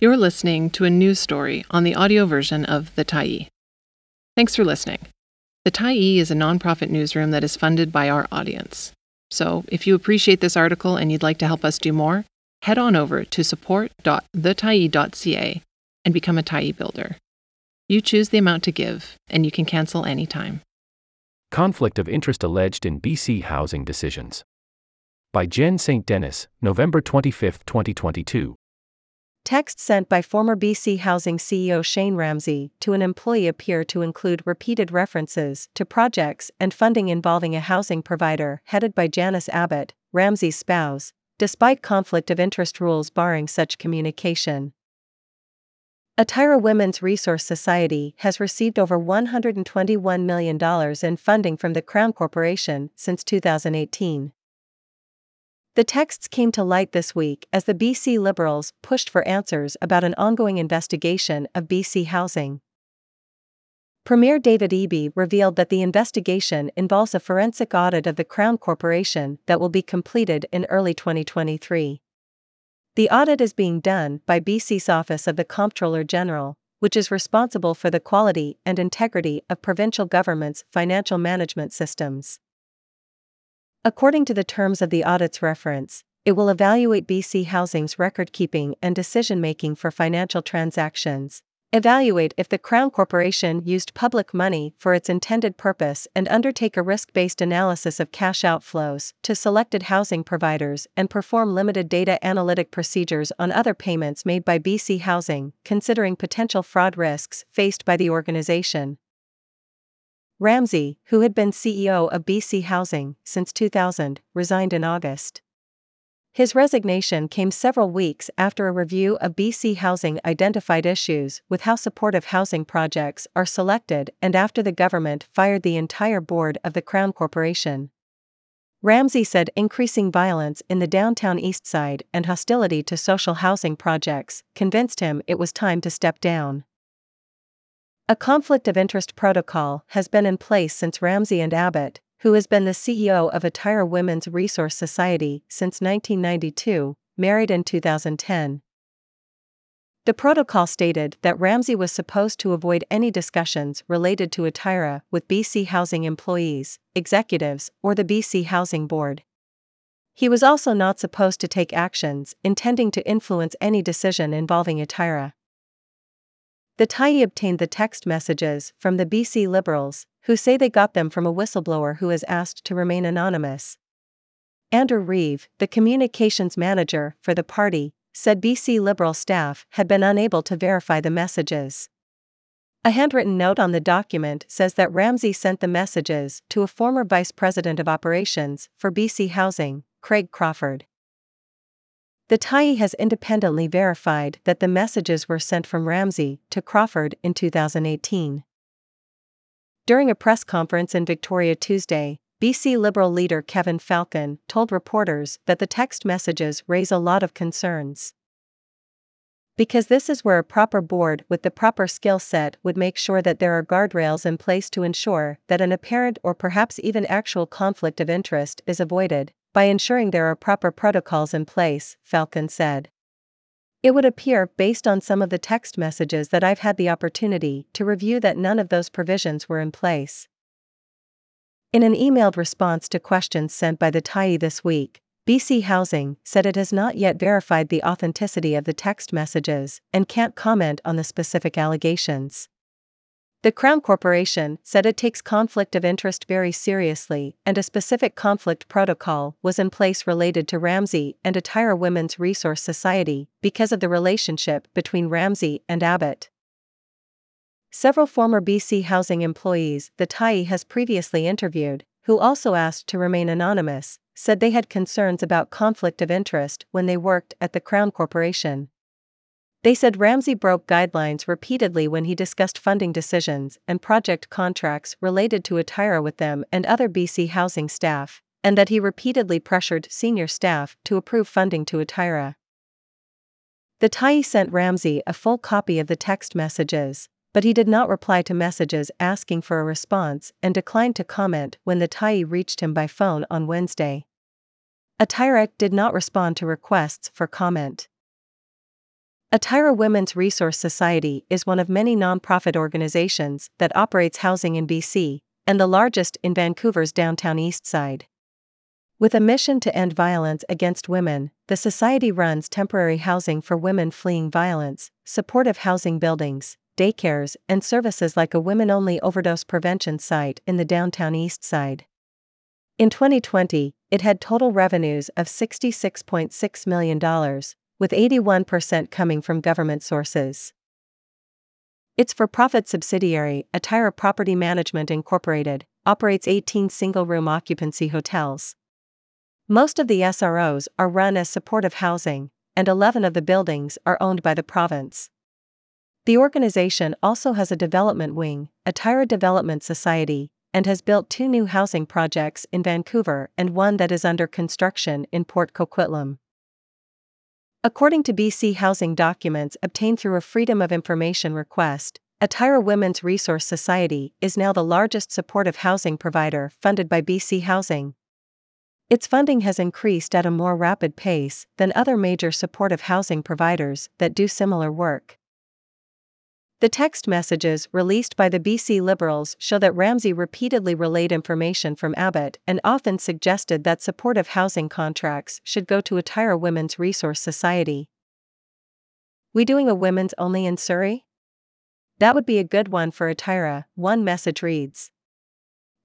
You're listening to a news story on the audio version of The Tyee. Thanks for listening. The Tyee is a nonprofit newsroom that is funded by our audience. So, if you appreciate this article and you'd like to help us do more, head on over to support.thetyee.ca and become a Tyee builder. You choose the amount to give, and you can cancel anytime. Conflict of interest alleged in BC housing decisions. By Jen St. Denis, November 25, 2022. Text sent by former BC Housing CEO Shane Ramsay to an employee appear to include repeated references to projects and funding involving a housing provider headed by Janice Abbott, Ramsay's spouse, despite conflict of interest rules barring such communication. Atira Women's Resource Society has received over $121 million in funding from the Crown Corporation since 2018. The texts came to light this week as the BC Liberals pushed for answers about an ongoing investigation of BC housing. Premier David Eby revealed that the investigation involves a forensic audit of the Crown Corporation that will be completed in early 2023. The audit is being done by BC's Office of the Comptroller General, which is responsible for the quality and integrity of provincial government's financial management systems. According to the terms of the audit's reference, it will evaluate BC Housing's record keeping and decision making for financial transactions, evaluate if the Crown Corporation used public money for its intended purpose, and undertake a risk based analysis of cash outflows to selected housing providers and perform limited data analytic procedures on other payments made by BC Housing, considering potential fraud risks faced by the organization. Ramsay, who had been CEO of BC Housing since 2000, resigned in August. His resignation came several weeks after a review of BC Housing identified issues with how supportive housing projects are selected and after the government fired the entire board of the Crown Corporation. Ramsay said increasing violence in the downtown east side and hostility to social housing projects convinced him it was time to step down. A conflict of interest protocol has been in place since Ramsay and Abbott, who has been the CEO of Atira Women's Resource Society since 1992, married in 2010. The protocol stated that Ramsay was supposed to avoid any discussions related to Atira with BC Housing employees, executives, or the BC Housing Board. He was also not supposed to take actions intending to influence any decision involving Atira. The Tyee obtained the text messages from the BC Liberals, who say they got them from a whistleblower who has asked to remain anonymous. Andrew Reeve, the communications manager for the party, said BC Liberal staff had been unable to verify the messages. A handwritten note on the document says that Ramsay sent the messages to a former vice president of operations for BC Housing, Craig Crawford. The Tyee has independently verified that the messages were sent from Ramsay to Crawford in 2018. During a press conference in Victoria Tuesday, BC Liberal leader Kevin Falcon told reporters that the text messages raise a lot of concerns. Because this is where a proper board with the proper skill set would make sure that there are guardrails in place to ensure that an apparent or perhaps even actual conflict of interest is avoided, by ensuring there are proper protocols in place, Falcon said. It would appear, based on some of the text messages that I've had the opportunity to review, that none of those provisions were in place. In an emailed response to questions sent by the Tyee this week, BC Housing said it has not yet verified the authenticity of the text messages and can't comment on the specific allegations. The Crown Corporation said it takes conflict of interest very seriously, and a specific conflict protocol was in place related to Ramsay and Atira Women's Resource Society because of the relationship between Ramsay and Abbott. Several former BC Housing employees the Tyee has previously interviewed, who also asked to remain anonymous, said they had concerns about conflict of interest when they worked at the Crown Corporation. They said Ramsay broke guidelines repeatedly when he discussed funding decisions and project contracts related to Atira with them and other BC housing staff, and that he repeatedly pressured senior staff to approve funding to Atira. The Tyee sent Ramsay a full copy of the text messages, but he did not reply to messages asking for a response and declined to comment when the Tyee reached him by phone on Wednesday. Atira did not respond to requests for comment. Atira Women's Resource Society is one of many nonprofit organizations that operates housing in BC, and the largest in Vancouver's downtown east side. With a mission to end violence against women, the Society runs temporary housing for women fleeing violence, supportive housing buildings, daycares, and services like a women only overdose prevention site in the downtown east side. In 2020, it had total revenues of $66.6 million, with 81% coming from government sources. Its for profit subsidiary, Atira Property Management Incorporated, operates 18 single room occupancy hotels. Most of the SROs are run as supportive housing, and 11 of the buildings are owned by the province. The organization also has a development wing, Atira Development Society, and has built two new housing projects in Vancouver and one that is under construction in Port Coquitlam. According to BC Housing documents obtained through a Freedom of Information request, Atira Women's Resource Society is now the largest supportive housing provider funded by BC Housing, its funding has increased at a more rapid pace than other major supportive housing providers that do similar work. The text messages released by the BC Liberals show that Ramsay repeatedly relayed information from Abbott and often suggested that supportive housing contracts should go to Atira Women's Resource Society. We doing a women's only in Surrey? That would be a good one for Atira, one message reads.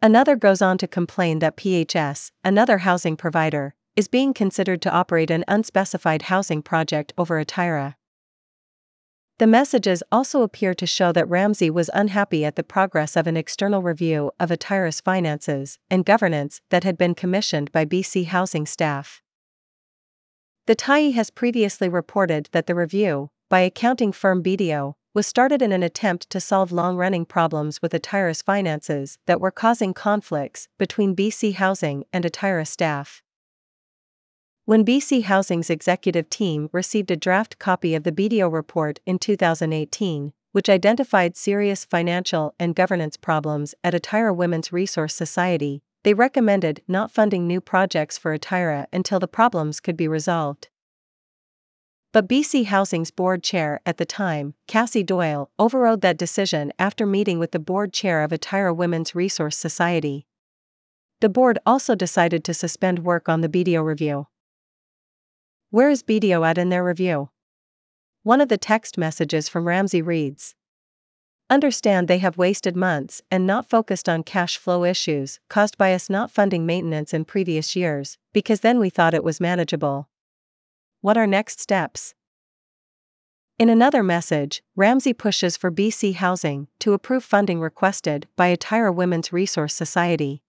Another goes on to complain that PHS, another housing provider, is being considered to operate an unspecified housing project over Atira. The messages also appear to show that Ramsay was unhappy at the progress of an external review of Atira's finances and governance that had been commissioned by BC Housing staff. The Tyee has previously reported that the review, by accounting firm BDO, was started in an attempt to solve long running problems with Atira's finances that were causing conflicts between BC Housing and Atira staff. When BC Housing's executive team received a draft copy of the BDO report in 2018, which identified serious financial and governance problems at Atira Women's Resource Society, they recommended not funding new projects for Atira until the problems could be resolved. But BC Housing's board chair at the time, Cassie Doyle, overrode that decision after meeting with the board chair of Atira Women's Resource Society. The board also decided to suspend work on the BDO review. Where is BDO at in their review? One of the text messages from Ramsay reads Understand they have wasted months and not focused on cash flow issues caused by us not funding maintenance in previous years, because then we thought it was manageable. What are next steps? In another message, Ramsay pushes for BC Housing to approve funding requested by Atira Women's Resource Society.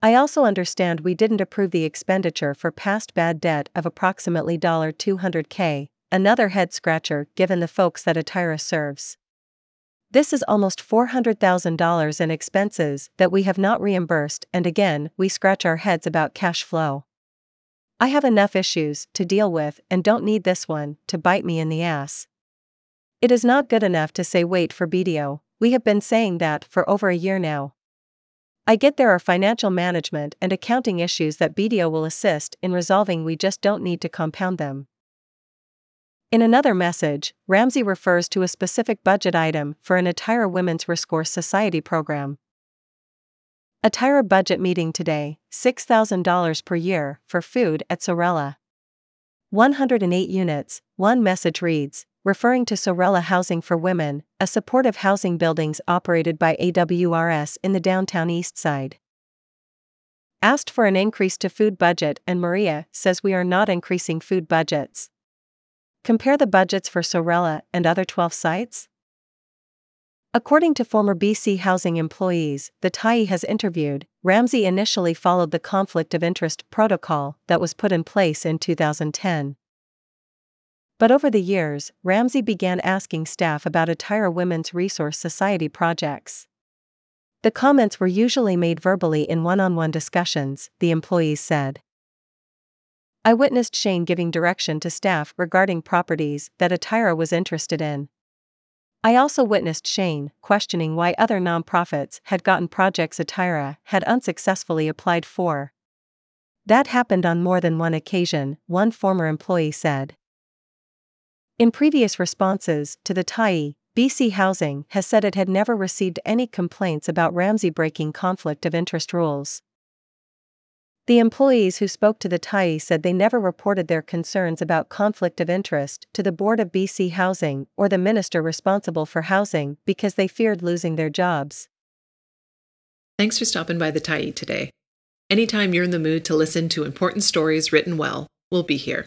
I also understand we didn't approve the expenditure for past bad debt of approximately 200k, another head scratcher given the folks that Atira serves. This is almost $400,000 in expenses that we have not reimbursed, and again, we scratch our heads about cash flow. I have enough issues to deal with and don't need this one to bite me in the ass. It is not good enough to say wait for BDO, we have been saying that for over a year now. I get there are financial management and accounting issues that BDO will assist in resolving, we just don't need to compound them. In another message, Ramsay refers to a specific budget item for an Atira Women's Resource Society program. Atira budget meeting today $6,000 per year for food at Sorella. 108 units, one message reads, referring to Sorella Housing for Women, a supportive housing buildings operated by AWRS in the downtown east side. Asked for an increase to food budget, and Maria says we are not increasing food budgets. Compare the budgets for Sorella and other 12 sites. According to former BC Housing employees, the Tyee has interviewed, Ramsay initially followed the conflict of interest protocol that was put in place in 2010. But over the years, Ramsay began asking staff about Atira Women's Resource Society projects. The comments were usually made verbally in one on one discussions, the employees said. I witnessed Shane giving direction to staff regarding properties that Atira was interested in. I also witnessed Shane questioning why other nonprofits had gotten projects Atira had unsuccessfully applied for. That happened on more than one occasion, one former employee said. In previous responses to the Tyee, BC Housing has said it had never received any complaints about Ramsay breaking conflict of interest rules. The employees who spoke to the Tyee said they never reported their concerns about conflict of interest to the Board of BC Housing or the minister responsible for housing because they feared losing their jobs. Thanks for stopping by the Tyee today. Anytime you're in the mood to listen to important stories written well, we'll be here.